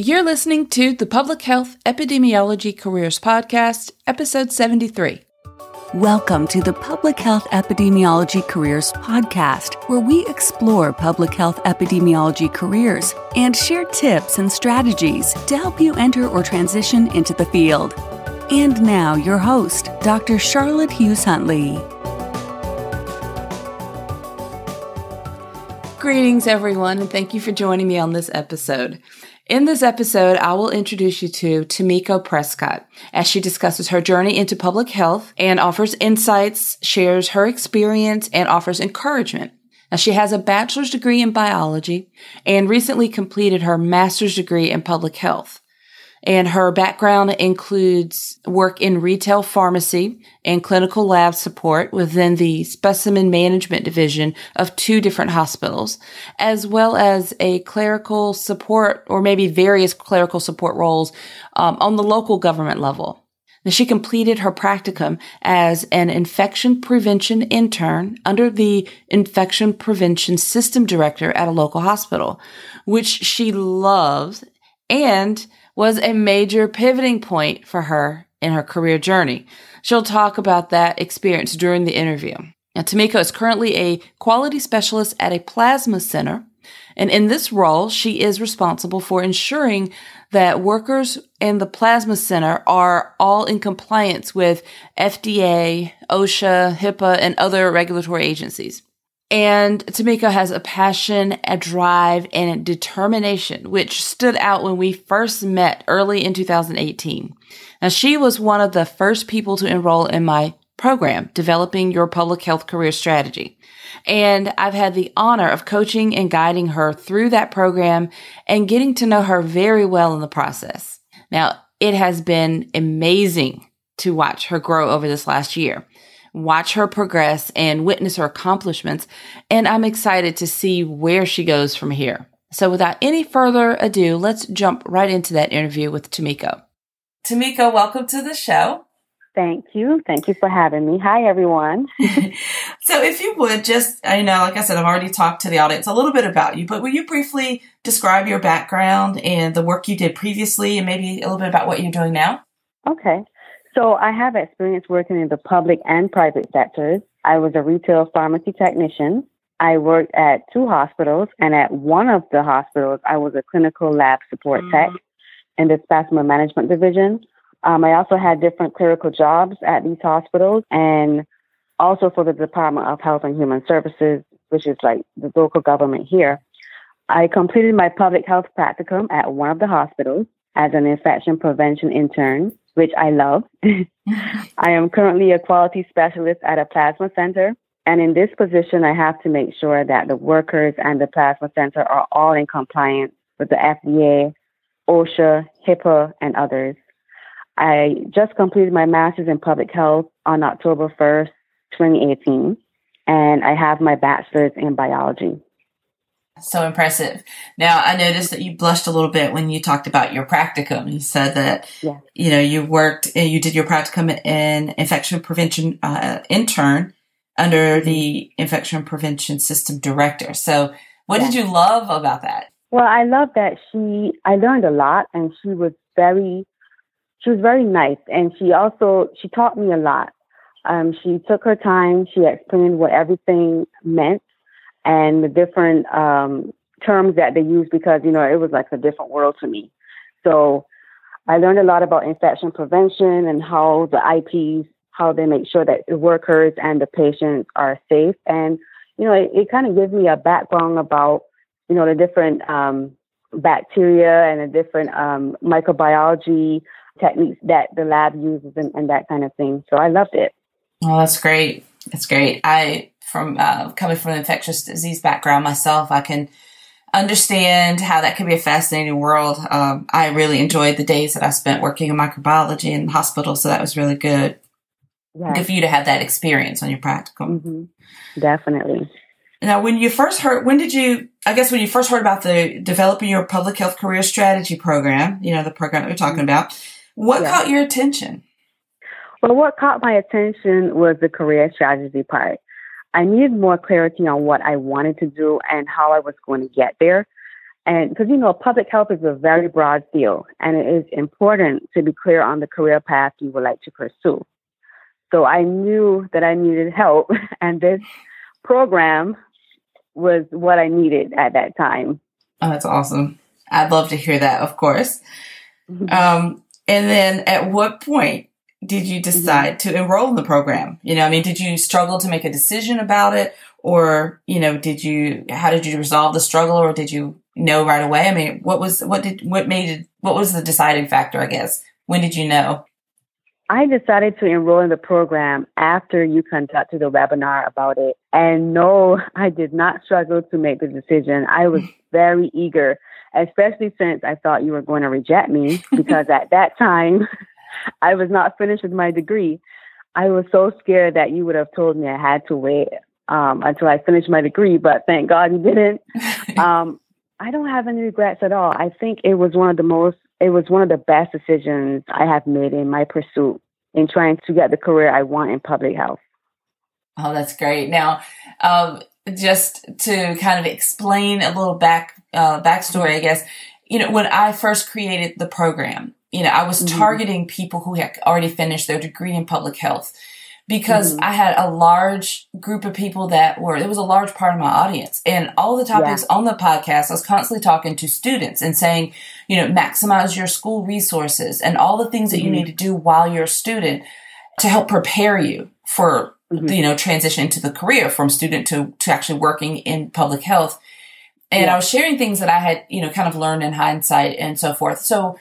You're listening to the Public Health Epidemiology Careers Podcast, episode 73. Welcome to the Public Health Epidemiology Careers Podcast, where we explore public health epidemiology careers and share tips and strategies to help you enter or transition into the field. And now, your host, Dr. Charlotte Hughes Huntley. Greetings, everyone, and thank you for joining me on this episode. In this episode, I will introduce you to Tamiko Prescod as she discusses her journey into public health and offers insights, shares her experience, and offers encouragement. Now, she has a bachelor's degree in biology and recently completed her master's degree in public health. And her background includes work in retail pharmacy and clinical lab support within the specimen management division of two different hospitals, as well as a clerical support or maybe various clerical support roles um, on the local government level. Now, she completed her practicum as an infection prevention intern under the infection prevention system director at a local hospital, which she loves and was a major pivoting point for her in her career journey. She'll talk about that experience during the interview. Now, Tamiko is currently a quality specialist at a plasma center. And in this role, she is responsible for ensuring that workers in the plasma center are all in compliance with FDA, OSHA, HIPAA, and other regulatory agencies. And Tamiko has a passion, a drive, and a determination, which stood out when we first met early in 2018. Now, she was one of the first people to enroll in my program, Developing Your Public Health Career Strategy. And I've had the honor of coaching and guiding her through that program and getting to know her very well in the process. Now, it has been amazing to watch her grow over this last year watch her progress and witness her accomplishments. And I'm excited to see where she goes from here. So without any further ado, let's jump right into that interview with Tamiko. Tamiko, welcome to the show. Thank you. Thank you for having me. Hi, everyone. so, if you would just, I know, like I said, I've already talked to the audience a little bit about you, but will you briefly describe your background and the work you did previously and maybe a little bit about what you're doing now? Okay. So I have experience working in the public and private sectors. I was a retail pharmacy technician. I worked at two hospitals, and at one of the hospitals, I was a clinical lab support mm-hmm. tech in the specimen management division. Um, I also had different clerical jobs at these hospitals and also for the Department of Health and Human Services, which is like the local government here. I completed my public health practicum at one of the hospitals as an infection prevention intern which I love. I am currently a quality specialist at a plasma center. And in this position, I have to make sure that the workers and the plasma center are all in compliance with the FDA, OSHA, HIPAA, and others. I just completed my master's in public health on October 1st, 2018, and I have my bachelor's in biology. So impressive. Now, I noticed that you blushed a little bit when you talked about your practicum. You said that, yeah. you know, you worked, uh, you did your practicum in infection prevention uh, intern under the infection prevention system director. So, what yeah. did you love about that? Well, I love that she, I learned a lot and she was very, she was very nice. And she also, she taught me a lot. Um, she took her time. She explained what everything meant and the different um, terms that they use because, you know, it was like a different world to me. So I learned a lot about infection prevention and how the IPs, how they make sure that the workers and the patients are safe. And, you know, it, it kind of gives me a background about, you know, the different um, bacteria and the different um, microbiology techniques that the lab uses and, and that kind of thing. So I loved it. Oh, that's great. That's great. I from uh, coming from an infectious disease background myself, I can understand how that can be a fascinating world. Um, I really enjoyed the days that I spent working in microbiology in the hospital, so that was really good. Yes. Good for you to have that experience on your practicum. Mm-hmm. Definitely. Now, when you first heard, when did you, I guess when you first heard about the developing your public health career strategy program, you know, the program that we're talking mm-hmm. about, what yeah. caught your attention? Well, what caught my attention was the career strategy part. I needed more clarity on what I wanted to do and how I was going to get there. And because, you know, public health is a very broad field and it is important to be clear on the career path you would like to pursue. So I knew that I needed help and this program was what I needed at that time. Oh, that's awesome. I'd love to hear that, of course. Mm-hmm. Um, and then at what point did you mm-hmm. decide mm-hmm. to enroll in the program? You know, I mean, did you struggle to make a decision about it? Or, you know, did you, how did you resolve the struggle or did you know right away? I mean, what was, what did, what made it, what was the deciding factor, I guess? When did you know? I decided to enroll in the program after you conducted a webinar about it. And no, I did not struggle to make the decision. I was very eager, especially since I thought you were going to reject me because at that time I was not finished with my degree. I was so scared that you would have told me I had to wait um, until I finished my degree, but thank God you didn't. Um, I don't have any regrets at all. I think it was one of the most it was one of the best decisions I have made in my pursuit in trying to get the career I want in public health. Oh, that's great. Now, um, just to kind of explain a little back uh, backstory, I guess. You know, when I first created the program, you know, I was mm-hmm. targeting people who had already finished their degree in public health because mm-hmm. I had a large group of people that were, it was a large part of my audience. And all the topics yeah. on the podcast, I was constantly talking to students and saying, you know, maximize your school resources and all the things that mm-hmm. you need to do while you're a student to help prepare you for, mm-hmm. you know, transition to the career from student to, to actually working in public health. And yeah. I was sharing things that I had, you know, kind of learned in hindsight and so forth. So,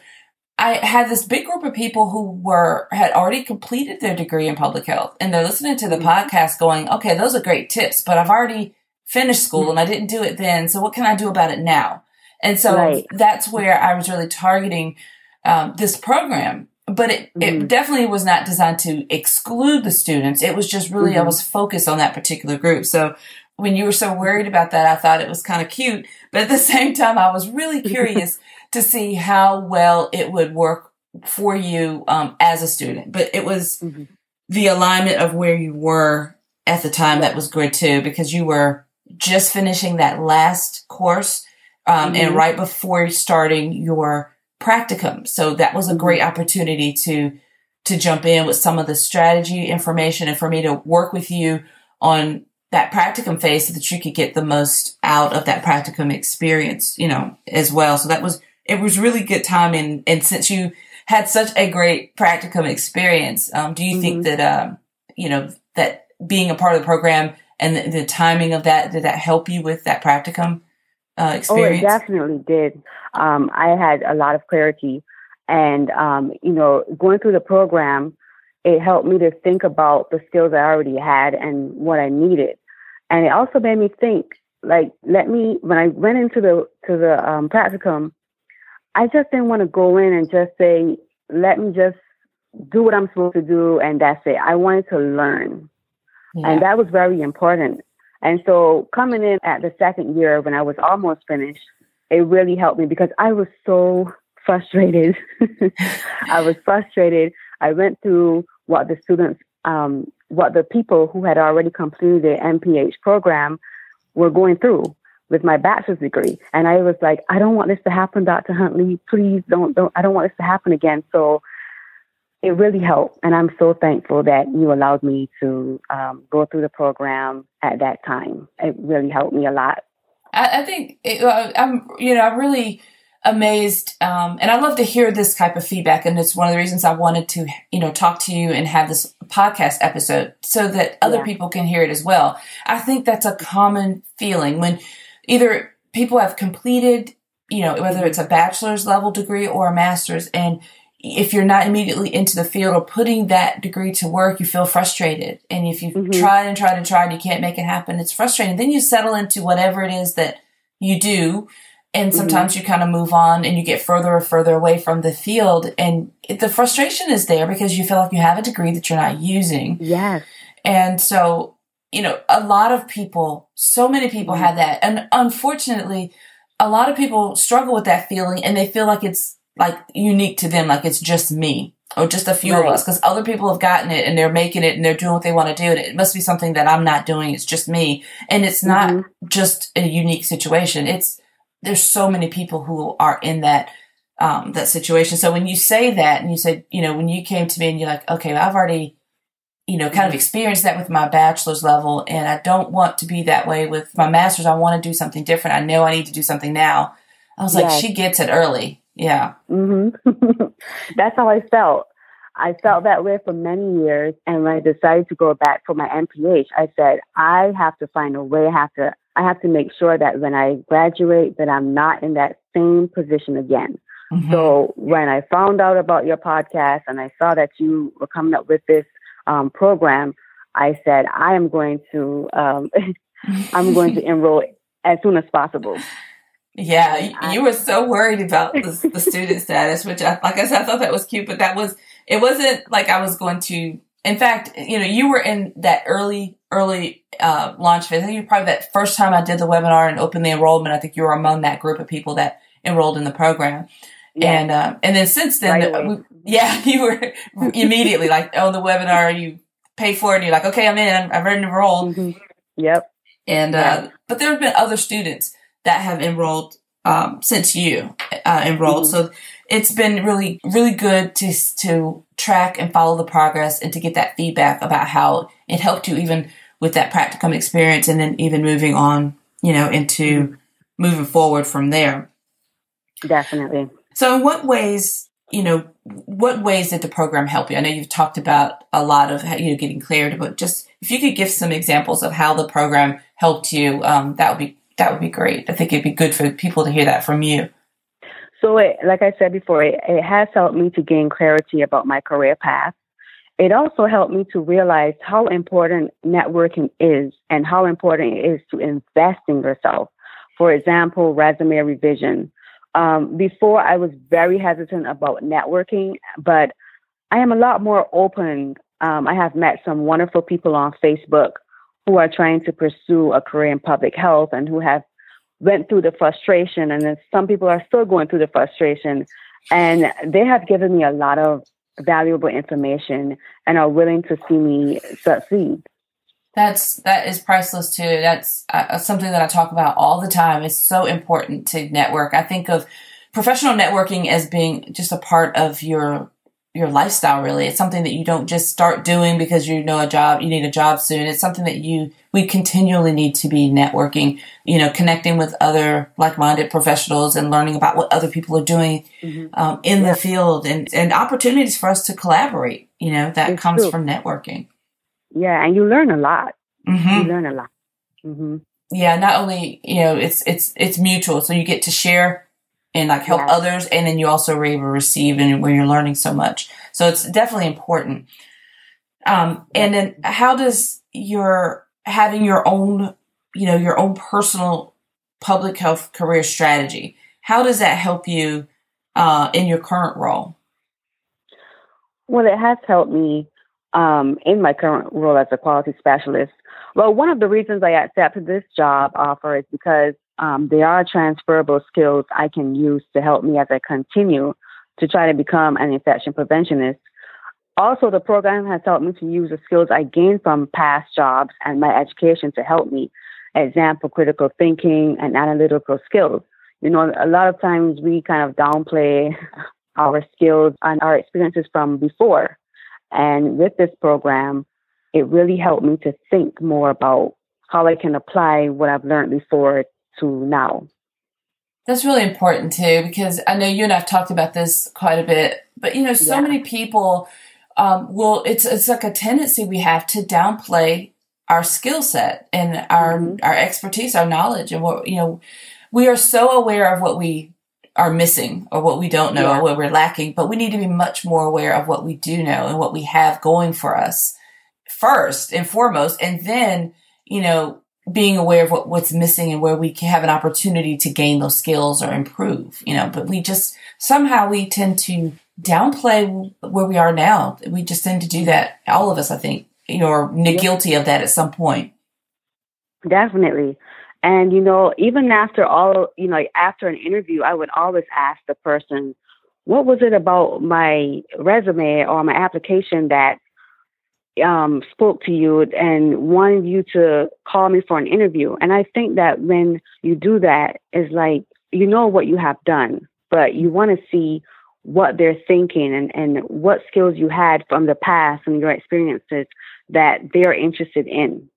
I had this big group of people who were had already completed their degree in public health and they're listening to the mm-hmm. podcast going, okay, those are great tips, but I've already finished school mm-hmm. and I didn't do it then. So what can I do about it now? And so right. that's where I was really targeting um, this program. But it, mm-hmm. it definitely was not designed to exclude the students. It was just really, I mm-hmm. was focused on that particular group. So when you were so worried about that, I thought it was kind of cute. But at the same time, I was really curious to see how well it would work for you um, as a student. But it was mm-hmm. the alignment of where you were at the time that was good too, because you were just finishing that last course um, mm-hmm. and right before starting your practicum. So that was a mm-hmm. great opportunity to to jump in with some of the strategy information and for me to work with you on that practicum phase so that you could get the most out of that practicum experience, you know, as well. So that was it was really good timing. And since you had such a great practicum experience, um, do you mm-hmm. think that, um, you know, that being a part of the program and the, the, timing of that, did that help you with that practicum uh, experience? Oh, it definitely did. Um, I had a lot of clarity. And, um, you know, going through the program, it helped me to think about the skills I already had and what I needed. And it also made me think, like, let me, when I went into the, to the um, practicum, I just didn't want to go in and just say, let me just do what I'm supposed to do and that's it. I wanted to learn. Yeah. And that was very important. And so coming in at the second year when I was almost finished, it really helped me because I was so frustrated. I was frustrated. I went through what the students, um, what the people who had already completed the MPH program were going through with my bachelor's degree. And I was like, I don't want this to happen, Dr. Huntley. Please don't, don't, I don't want this to happen again. So it really helped. And I'm so thankful that you allowed me to um, go through the program at that time. It really helped me a lot. I, I think it, uh, I'm, you know, I'm really amazed. Um, and I love to hear this type of feedback. And it's one of the reasons I wanted to, you know, talk to you and have this podcast episode so that other yeah. people can hear it as well. I think that's a common feeling when, either people have completed, you know, whether it's a bachelor's level degree or a master's, and if you're not immediately into the field or putting that degree to work, you feel frustrated. And if you've mm-hmm. tried and tried and tried and you can't make it happen, it's frustrating. Then you settle into whatever it is that you do. And mm-hmm. sometimes mm-hmm. you kind of move on and you get further and further away from the field. And the frustration is there because you feel like you have a degree that you're not using. Yes. And so you know, a lot of people, so many people mm-hmm. have that. And unfortunately, a lot of people struggle with that feeling and they feel like it's like unique to them, like it's just me or just a few right. of us because other people have gotten it and they're making it and they're doing what they want to do. And it must be something that I'm not doing. It's just me. And it's not mm-hmm. just a unique situation. It's there's so many people who are in that um, that situation. So when you say that, and you said, you know, when you came to me and you're like, okay, I've already, you know, kind of experienced that with my bachelor's level, and I don't want to be that way with my master's. I want to do something different. I know I need to do something now. I was yes. like, she gets it early. Yeah. Mm-hmm. That's how I felt. I felt that way for many years. And when I decided to go back for my MPH, I said, I have to find a way. I have to, I have to make sure that when I graduate, that I'm not in that same position again. Mm-hmm. So when I found out about your podcast and I saw that you were coming up with this um, program, I said, I am going to, um, I'm going to enroll as soon as possible. Yeah, you were so worried about the, the student status, which I, like I said, I thought that was cute, but that was, it wasn't like I was going to, in fact, you know, you were in that early, early, uh, launch phase. I think you're probably that first time I did the webinar and opened the enrollment, I think you were among that group of people that enrolled in the program. Yeah. And, uh, and then since then, right the, we, yeah, you were immediately like on the webinar, you pay for it and you're like, okay, I'm in, I've already enrolled. Mm-hmm. Yep. And, uh, but there have been other students that have enrolled um, since you uh, enrolled. Mm-hmm. So it's been really, really good to to track and follow the progress and to get that feedback about how it helped you even with that practicum experience, and then even moving on, you know, into mm-hmm. moving forward from there. Definitely. So, in what ways, you know, what ways did the program help you? I know you've talked about a lot of you know getting cleared, but just if you could give some examples of how the program helped you, um, that would be that would be great. I think it'd be good for people to hear that from you. So, it, like I said before, it, it has helped me to gain clarity about my career path. It also helped me to realize how important networking is and how important it is to invest in yourself. For example, resume revision. Um, before, I was very hesitant about networking, but I am a lot more open. Um, I have met some wonderful people on Facebook who are trying to pursue a career in public health and who have went through the frustration and some people are still going through the frustration and they have given me a lot of valuable information and are willing to see me succeed that's that is priceless too that's uh, something that i talk about all the time it's so important to network i think of professional networking as being just a part of your your lifestyle really it's something that you don't just start doing because you know a job you need a job soon it's something that you we continually need to be networking you know connecting with other like-minded professionals and learning about what other people are doing mm-hmm. um, in yeah. the field and and opportunities for us to collaborate you know that it's comes true. from networking yeah and you learn a lot. Mm-hmm. you learn a lot. Mm-hmm. yeah not only you know it's it's it's mutual. So you get to share and like help others and then you also are able to receive and where you're learning so much. So it's definitely important. Um, and then how does your having your own you know your own personal public health career strategy how does that help you uh, in your current role? Well it has helped me um, in my current role as a quality specialist well one of the reasons i accepted this job offer is because um, there are transferable skills I can use to help me as I continue to try to become an infection preventionist. Also, the program has helped me to use the skills I gained from past jobs and my education to help me. Example, critical thinking and analytical skills. You know, a lot of times we kind of downplay our skills and our experiences from before. And with this program, it really helped me to think more about how I can apply what I've learned before to now. That's really important too, because I know you and I've talked about this quite a bit, but you know, so yeah. many people um, will, it's, it's like a tendency we have to downplay our skill set and our, mm-hmm. our expertise, our knowledge and what, you know, we are so aware of what we are missing or what we don't know yeah. or what we're lacking, but we need to be much more aware of what we do know and what we have going for us first and foremost. And then, you know, being aware of what, what's missing and where we can have an opportunity to gain those skills or improve, you know, but we just somehow we tend to downplay where we are now. We just tend to do that. All of us, I think, you know, are guilty of that at some point. Definitely. And, you know, even after all, you know, after an interview, I would always ask the person, what was it about my resume or my application that um, spoke to you and wanted you to call me for an interview. And I think that when you do that, it's like you know what you have done, but you want to see what they're thinking and, and what skills you had from the past and your experiences that they're interested in.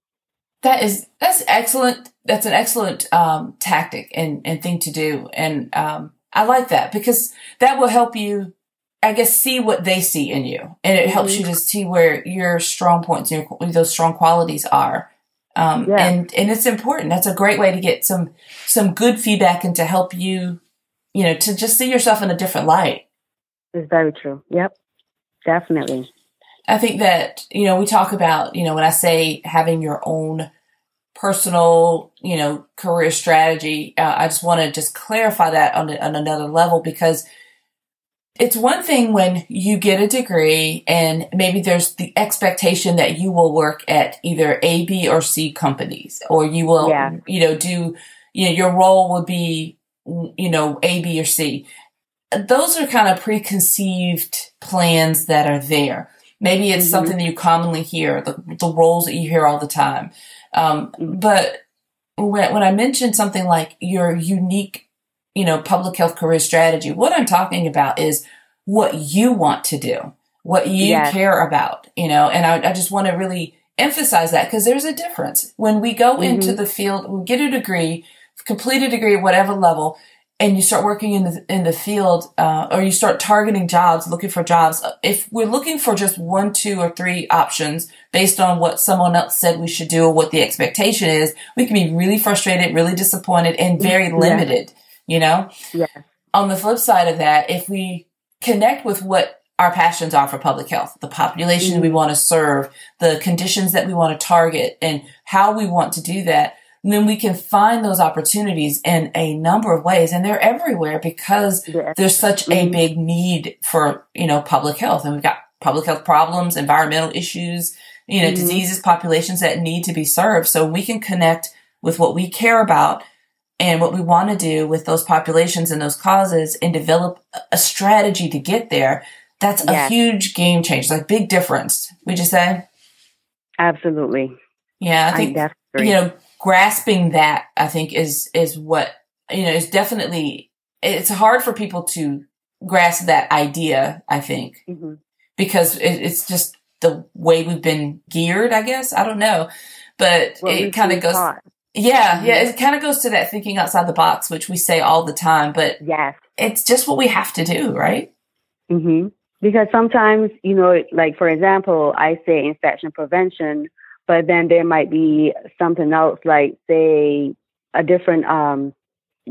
That is that's excellent. That's an excellent um, tactic and, and thing to do, and um, I like that because that will help you, I guess, see what they see in you, and it mm-hmm. helps you mm-hmm. to see where your strong points your, those strong qualities are. Um, yeah. and and it's important. That's a great way to get some some good feedback and to help you, you know, to just see yourself in a different light. It's very true. Yep, definitely. I think that, you know, we talk about, you know, when I say having your own personal, you know, career strategy, uh, I just want to just clarify that on, on another level because it's one thing when you get a degree and maybe there's the expectation that you will work at either A, B, or C companies, or you will, yeah. you know, do, you know, your role would be, you know, A, B, or C. Those are kind of preconceived plans that are there. Maybe it's mm-hmm. something that you commonly hear, the, the roles that you hear all the time. Um, mm-hmm. but when, when I mention something like your unique, you know, public health career strategy, what I'm talking about is what you want to do, what you yes. care about, you know, and I, I just want to really emphasize that because there's a difference. When we go mm-hmm. into the field, we get a degree, complete a degree at whatever level, and you start working in the in the field, uh, or you start targeting jobs, looking for jobs. If we're looking for just one, two, or three options based on what someone else said we should do or what the expectation is, we can be really frustrated, really disappointed, and very limited. You know. Yeah. On the flip side of that, if we connect with what our passions are for public health, the population mm-hmm. we want to serve, the conditions that we want to target, and how we want to do that then we can find those opportunities in a number of ways and they're everywhere because yes. there's such a mm-hmm. big need for, you know, public health and we've got public health problems, environmental issues, you know, mm-hmm. diseases, populations that need to be served. So we can connect with what we care about and what we want to do with those populations and those causes and develop a strategy to get there. That's yes. a huge game change, like big difference. Would you say? Absolutely. Yeah, I think I you know grasping that, I think is, is what, you know, is definitely, it's hard for people to grasp that idea, I think, mm-hmm. because it, it's just the way we've been geared, I guess. I don't know, but well, it kind of goes, taught. yeah, yeah, it kind of goes to that thinking outside the box, which we say all the time, but yes, it's just what we have to do, right? Mm-hmm. Because sometimes, you know, like for example, I say infection prevention, but then there might be something else like say a different um,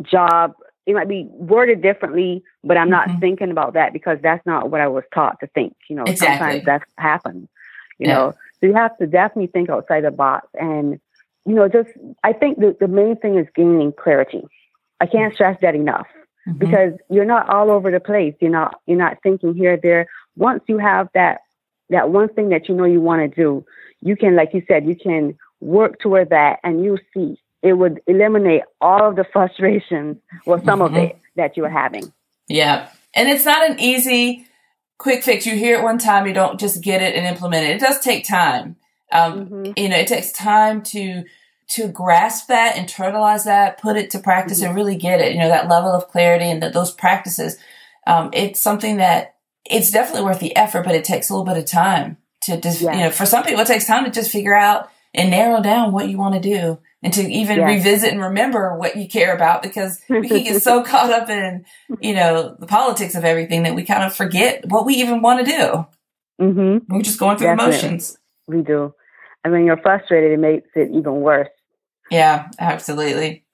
job it might be worded differently but i'm not mm-hmm. thinking about that because that's not what i was taught to think you know exactly. sometimes that happens you yeah. know so you have to definitely think outside the box and you know just i think the, the main thing is gaining clarity i can't stress that enough mm-hmm. because you're not all over the place you're not you're not thinking here there once you have that that one thing that you know you want to do you can, like you said, you can work toward that and you'll see it would eliminate all of the frustrations, well, some mm-hmm. of it that you're having. Yeah. And it's not an easy, quick fix. You hear it one time, you don't just get it and implement it. It does take time. Um, mm-hmm. You know, it takes time to to grasp that, internalize that, put it to practice, mm-hmm. and really get it. You know, that level of clarity and that those practices. Um, it's something that it's definitely worth the effort, but it takes a little bit of time to just, yeah. you know, for some people, it takes time to just figure out and narrow down what you want to do and to even revisit and remember what you care about because we can get so caught up in, you know, the politics of everything that we kind of forget what we even want to do. Mm-hmm. We're just going through Definitely. emotions. We do. And when you're frustrated, it makes it even worse. Yeah, absolutely.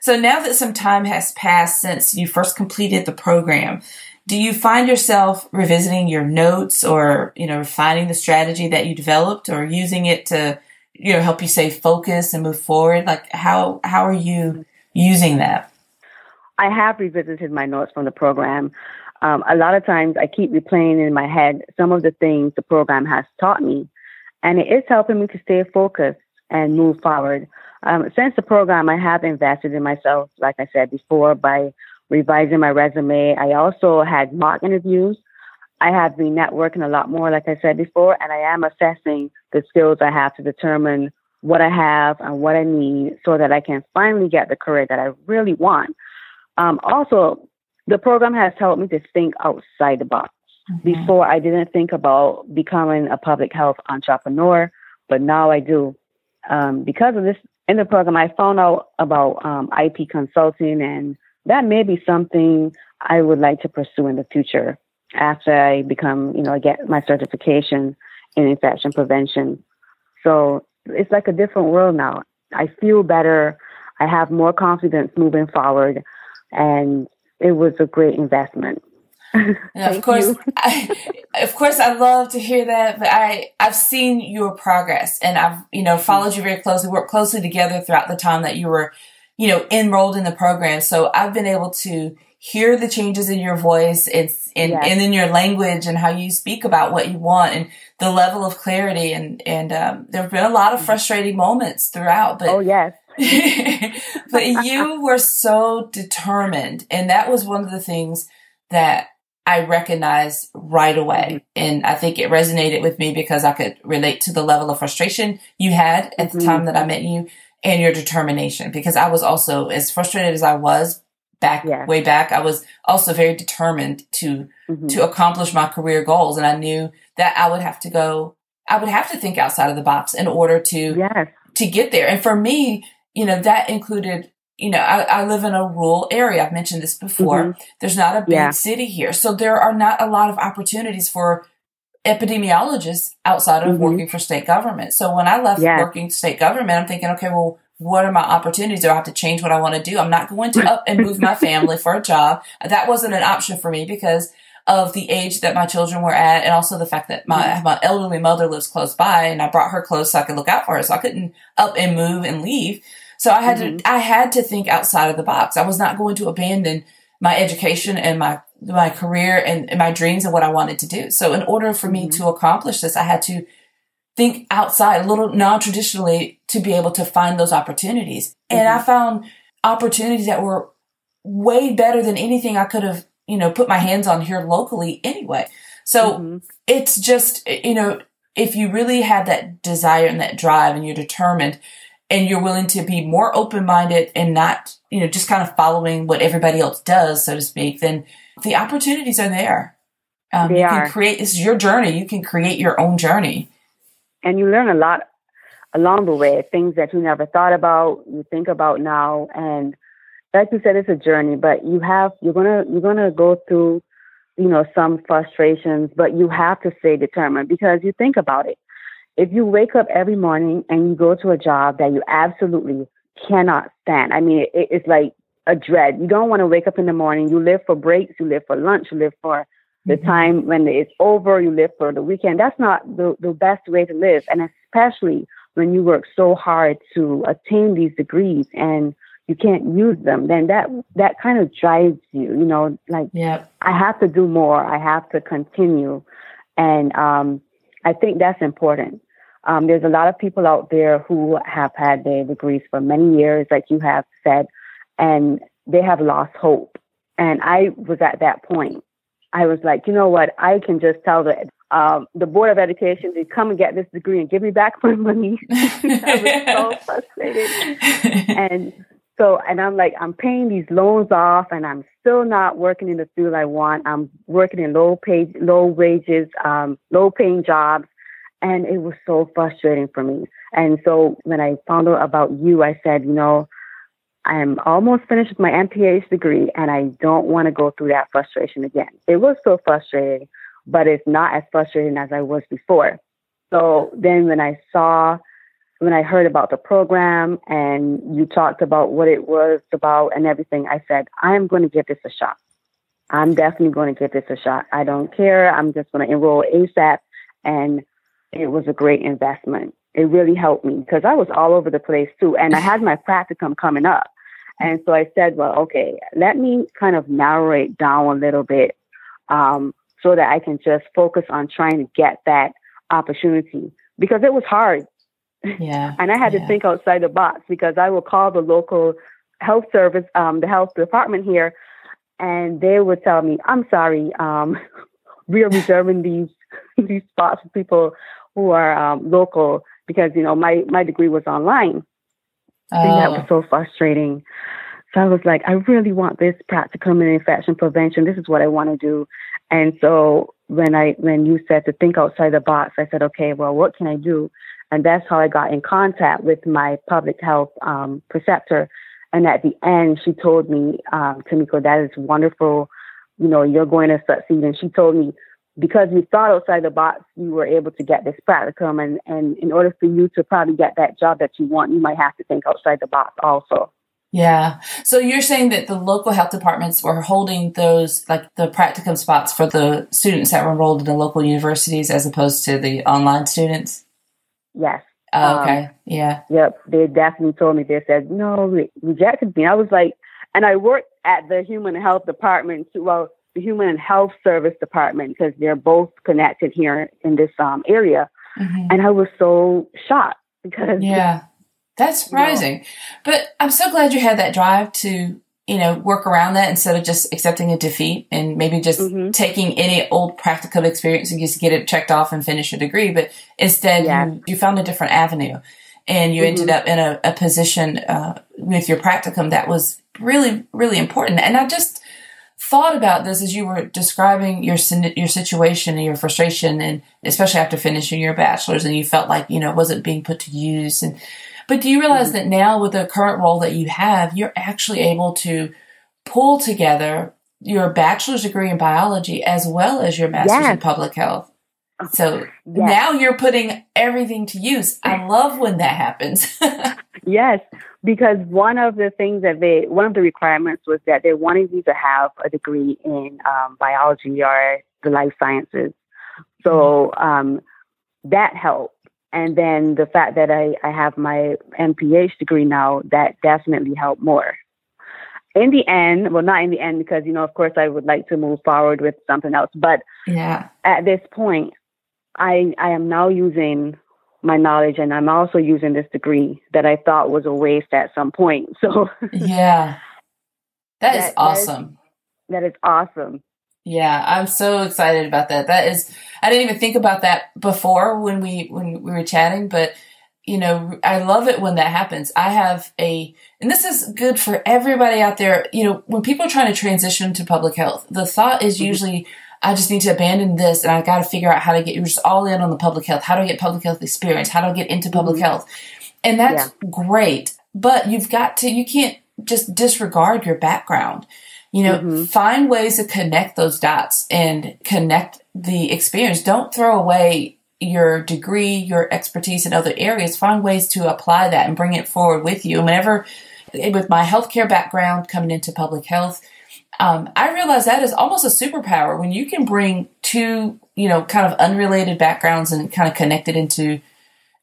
So now that some time has passed since you first completed the program, do you find yourself revisiting your notes or, you know, refining the strategy that you developed or using it to, you know, help you stay focused and move forward? Like how, how are you using that? I have revisited my notes from the program. Um, a lot of times I keep replaying in my head some of the things the program has taught me, and it is helping me to stay focused and move forward. Um, since the program, I have invested in myself, like I said before, by revising my resume. I also had mock interviews. I have been networking a lot more, like I said before, and I am assessing the skills I have to determine what I have and what I need so that I can finally get the career that I really want. Um, also, the program has helped me to think outside the box. Mm-hmm. Before, I didn't think about becoming a public health entrepreneur, but now I do. Um, because of this, in the program, I found out about um, IP consulting, and that may be something I would like to pursue in the future after I become, you know, I get my certification in infection prevention. So it's like a different world now. I feel better. I have more confidence moving forward, and it was a great investment. of course, I, of course, I love to hear that. But I, I've seen your progress, and I've, you know, followed you very closely, worked closely together throughout the time that you were, you know, enrolled in the program. So I've been able to hear the changes in your voice and, and, yes. and in your language and how you speak about what you want and the level of clarity. And, and, um, there have been a lot of mm-hmm. frustrating moments throughout, but. Oh, yes. but you were so determined. And that was one of the things that I recognized right away. Mm-hmm. And I think it resonated with me because I could relate to the level of frustration you had at mm-hmm. the time that I met you and your determination because I was also as frustrated as I was back yeah. way back, I was also very determined to mm-hmm. to accomplish my career goals, and I knew that I would have to go. I would have to think outside of the box in order to yes. to get there. And for me, you know, that included. You know, I, I live in a rural area. I've mentioned this before. Mm-hmm. There's not a big yeah. city here, so there are not a lot of opportunities for epidemiologists outside of mm-hmm. working for state government. So when I left yes. working state government, I'm thinking, okay, well, what are my opportunities? Do I have to change what I want to do? I'm not going to up and move my family for a job. That wasn't an option for me because of the age that my children were at and also the fact that my, mm-hmm. my elderly mother lives close by and I brought her close so I could look out for her. So I couldn't up and move and leave. So I had mm-hmm. to, I had to think outside of the box. I was not going to abandon my education and my, my career and, and my dreams and what I wanted to do. So in order for me mm-hmm. to accomplish this, I had to think outside a little non-traditionally to be able to find those opportunities. Mm-hmm. And I mm-hmm. found opportunities that were way better than anything I could have, you know, put my hands on here locally anyway. So mm-hmm. it's just, you know, if you really have that desire and that drive and you're determined and you're willing to be more open-minded and not, you know, just kind of following what everybody else does, so to speak, then the opportunities are there. Um, they you are. can create, this is your journey. You can create your own journey and you learn a lot along the way, things that you never thought about, you think about now. And like you said, it's a journey, but you have, you're going to, you're going to go through, you know, some frustrations, but you have to stay determined because you think about it. If you wake up every morning and you go to a job that you absolutely cannot stand, I mean, it, it's like a dread. You don't want to wake up in the morning. You live for breaks, you live for lunch, you live for the mm-hmm. time when it's over, you live for the weekend. That's not the, the best way to live. And especially when you work so hard to attain these degrees and you can't use them, then that, that kind of drives you, you know, like, yeah. I have to do more. I have to continue. And, um, I think that's important. Um, there's a lot of people out there who have had their degrees for many years, like you have said, and they have lost hope. And I was at that point. I was like, you know what? I can just tell the um, the board of education to come and get this degree and give me back my money. I was so frustrated, and so and I'm like, I'm paying these loans off, and I'm still not working in the field I want. I'm working in low paid, low wages, um, low paying jobs, and it was so frustrating for me. And so when I found out about you, I said, you know, I'm almost finished with my MPH degree and I don't want to go through that frustration again. It was so frustrating, but it's not as frustrating as I was before. So then when I saw, when I heard about the program and you talked about what it was about and everything, I said, I am going to give this a shot. I'm definitely going to give this a shot. I don't care. I'm just going to enroll ASAP. And it was a great investment it really helped me because I was all over the place too. And I had my practicum coming up. And so I said, well, okay, let me kind of narrow it down a little bit um, so that I can just focus on trying to get that opportunity because it was hard. Yeah. and I had yeah. to think outside the box because I would call the local health service, um, the health department here, and they would tell me, I'm sorry, um, we are reserving these these spots for people who are um, local because you know my my degree was online. Oh. And that was oh. so frustrating. So I was like, I really want this practicum in infection prevention. This is what I want to do. And so when I when you said to think outside the box, I said, okay, well, what can I do? And that's how I got in contact with my public health um, preceptor. And at the end, she told me, um, Tamiko, that is wonderful. You know, you're going to succeed. And she told me, because you thought outside the box, you were able to get this practicum. And, and in order for you to probably get that job that you want, you might have to think outside the box also. Yeah. So you're saying that the local health departments were holding those, like the practicum spots for the students that were enrolled in the local universities as opposed to the online students? Yes. Oh, okay. Um, yeah. Yep. They definitely told me, they said, no, re- rejected me. I was like, and I worked at the human health department, well, the human health service department, because they're both connected here in this um, area. Mm-hmm. And I was so shocked because yeah that's surprising. But I'm so glad you had that drive to, you know, work around that instead of just accepting a defeat and maybe just mm-hmm. taking any old practicum experience and just get it checked off and finish your degree. But instead, yeah. you, you found a different avenue and you mm-hmm. ended up in a, a position uh, with your practicum that was really, really important. And I just thought about this as you were describing your your situation and your frustration, and especially after finishing your bachelor's, and you felt like you know it wasn't being put to use and but do you realize that now with the current role that you have, you're actually able to pull together your bachelor's degree in biology as well as your master's yes. in public health? So yes. now you're putting everything to use. I love when that happens. yes, because one of the things that they, one of the requirements was that they wanted you to have a degree in um, biology or the life sciences. So mm-hmm. um, that helped. And then the fact that I, I have my MPH degree now, that definitely helped more. In the end, well, not in the end, because, you know, of course, I would like to move forward with something else. But yeah, at this point, I, I am now using my knowledge and I'm also using this degree that I thought was a waste at some point. So, yeah, that, that is awesome. That is, that is awesome. Yeah, I'm so excited about that. That is, I didn't even think about that before when we when we were chatting, but you know, I love it when that happens. I have a, and this is good for everybody out there. You know, when people are trying to transition to public health, the thought is mm-hmm. usually, I just need to abandon this and I got to figure out how to get, you're just all in on the public health. How do I get public health experience? How do I get into public mm-hmm. health? And that's yeah. great. But you've got to, you can't just disregard your background. You know, mm-hmm. find ways to connect those dots and connect the experience. Don't throw away your degree, your expertise in other areas. Find ways to apply that and bring it forward with you. And whenever, with my healthcare background coming into public health, um, I realize that is almost a superpower when you can bring two, you know, kind of unrelated backgrounds and kind of connect it into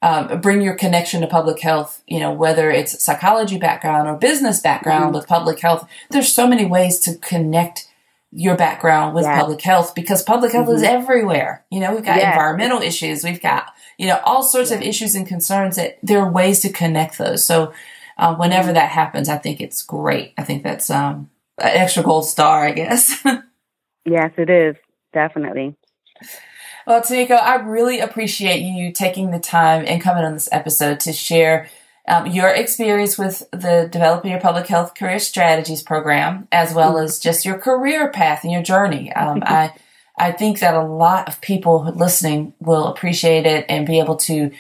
um, bring your connection to public health, you know, whether it's psychology background or business background mm-hmm. with public health. There's so many ways to connect your background with yeah. public health because public health mm-hmm. is everywhere. You know, we've got yeah. environmental issues, we've got, you know, all sorts yeah. of issues and concerns that there are ways to connect those. So, uh, whenever mm-hmm. that happens, I think it's great. I think that's um, an extra gold star, I guess. yes, it is. Definitely. Well, Tamiko, I really appreciate you taking the time and coming on this episode to share um, your experience with the Developing Your Public Health Career Strategies program, as well as just your career path and your journey. Um, I I think that a lot of people listening will appreciate it and be able to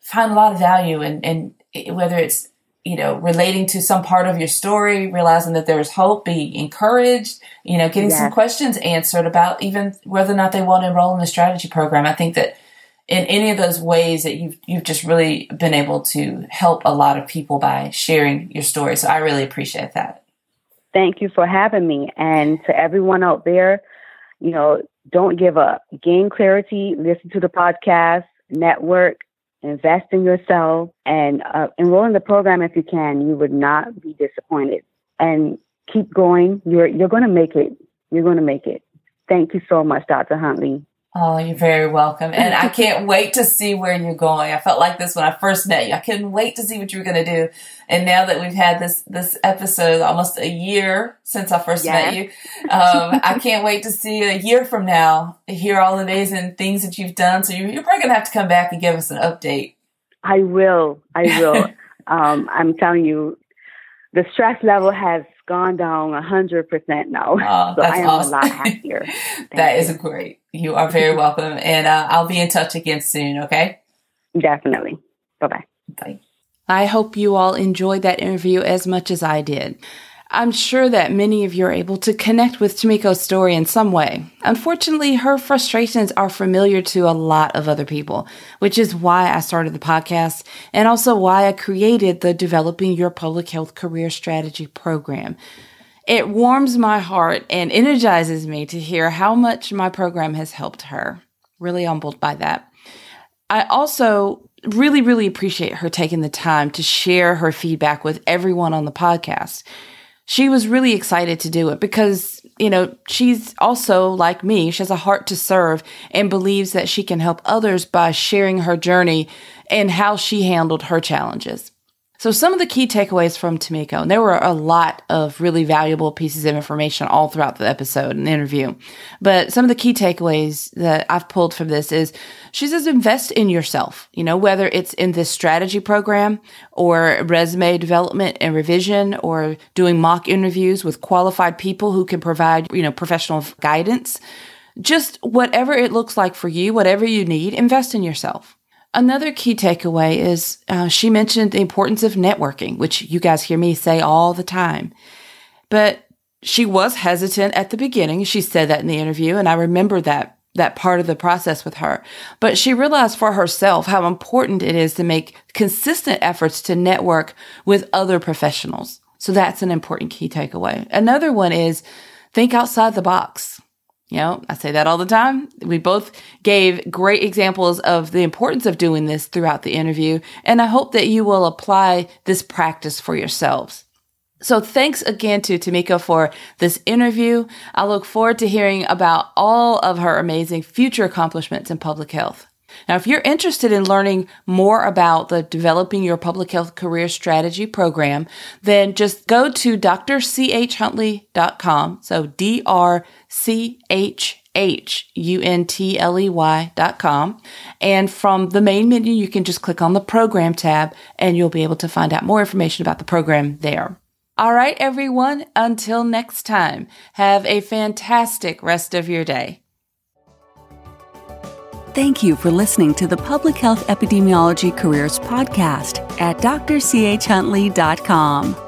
find a lot of value and and whether it's you know, relating to some part of your story, realizing that there's hope, be encouraged, you know, getting some questions answered about even whether or not they want to enroll in the strategy program. I think that in any of those ways that you've you've just really been able to help a lot of people by sharing your story. So I really appreciate that. Thank you for having me. And to everyone out there, you know, don't give up. Gain clarity, listen to the podcast, network, invest in yourself, and uh, enroll in the program if you can. You would not be disappointed. And keep going. You're you're going to make it. You're going to make it. Thank you so much, Dr. Huntley. Oh, you're very welcome. And I can't wait to see where you're going. I felt like this when I first met you. I couldn't wait to see what you were going to do. And now that we've had this, this episode almost a year since I first yes. met you, um, I can't wait to see a year from now, hear all the amazing things that you've done. So you're, you're probably going to have to come back and give us an update. I will. I will. um, I'm telling you, the stress level has gone down 100% now. Oh, so I am awesome. a lot happier. that is great. You are very welcome. And uh, I'll be in touch again soon, okay? Definitely. Bye-bye. Bye. I hope you all enjoyed that interview as much as I did. I'm sure that many of you are able to connect with Tamiko's story in some way. Unfortunately, her frustrations are familiar to a lot of other people, which is why I started the podcast and also why I created the Developing Your Public Health Career Strategy program. It warms my heart and energizes me to hear how much my program has helped her. Really humbled by that. I also really, really appreciate her taking the time to share her feedback with everyone on the podcast she was really excited to do it because, you know, she's also like me. She has a heart to serve and believes that she can help others by sharing her journey and how she handled her challenges. So, some of the key takeaways from Tamiko, and there were a lot of really valuable pieces of information all throughout the episode and interview. But some of the key takeaways that I've pulled from this is she says invest in yourself, you know, whether it's in this strategy program or resume development and revision or doing mock interviews with qualified people who can provide, you know, professional guidance. Just whatever it looks like for you, whatever you need, invest in yourself. Another key takeaway is uh, she mentioned the importance of networking, which you guys hear me say all the time. But she was hesitant at the beginning. She said that in the interview, and I remember that that part of the process with her. But she realized for herself how important it is to make consistent efforts to network with other professionals. So that's an important key takeaway. Another one is think outside the box. You know, I say that all the time. We both gave great examples of the importance of doing this throughout the interview, and I hope that you will apply this practice for yourselves. So thanks again to Tamiko for this interview. I look forward to hearing about all of her amazing future accomplishments in public health. Now, if you're interested in learning more about the Developing Your Public Health Career Strategy program, then just go to drchuntley.com. So D R C H H U N T L E Y. And from the main menu, you can just click on the program tab and you'll be able to find out more information about the program there. All right, everyone. Until next time, have a fantastic rest of your day. Thank you for listening to the Public Health Epidemiology Careers Podcast at drchuntley.com.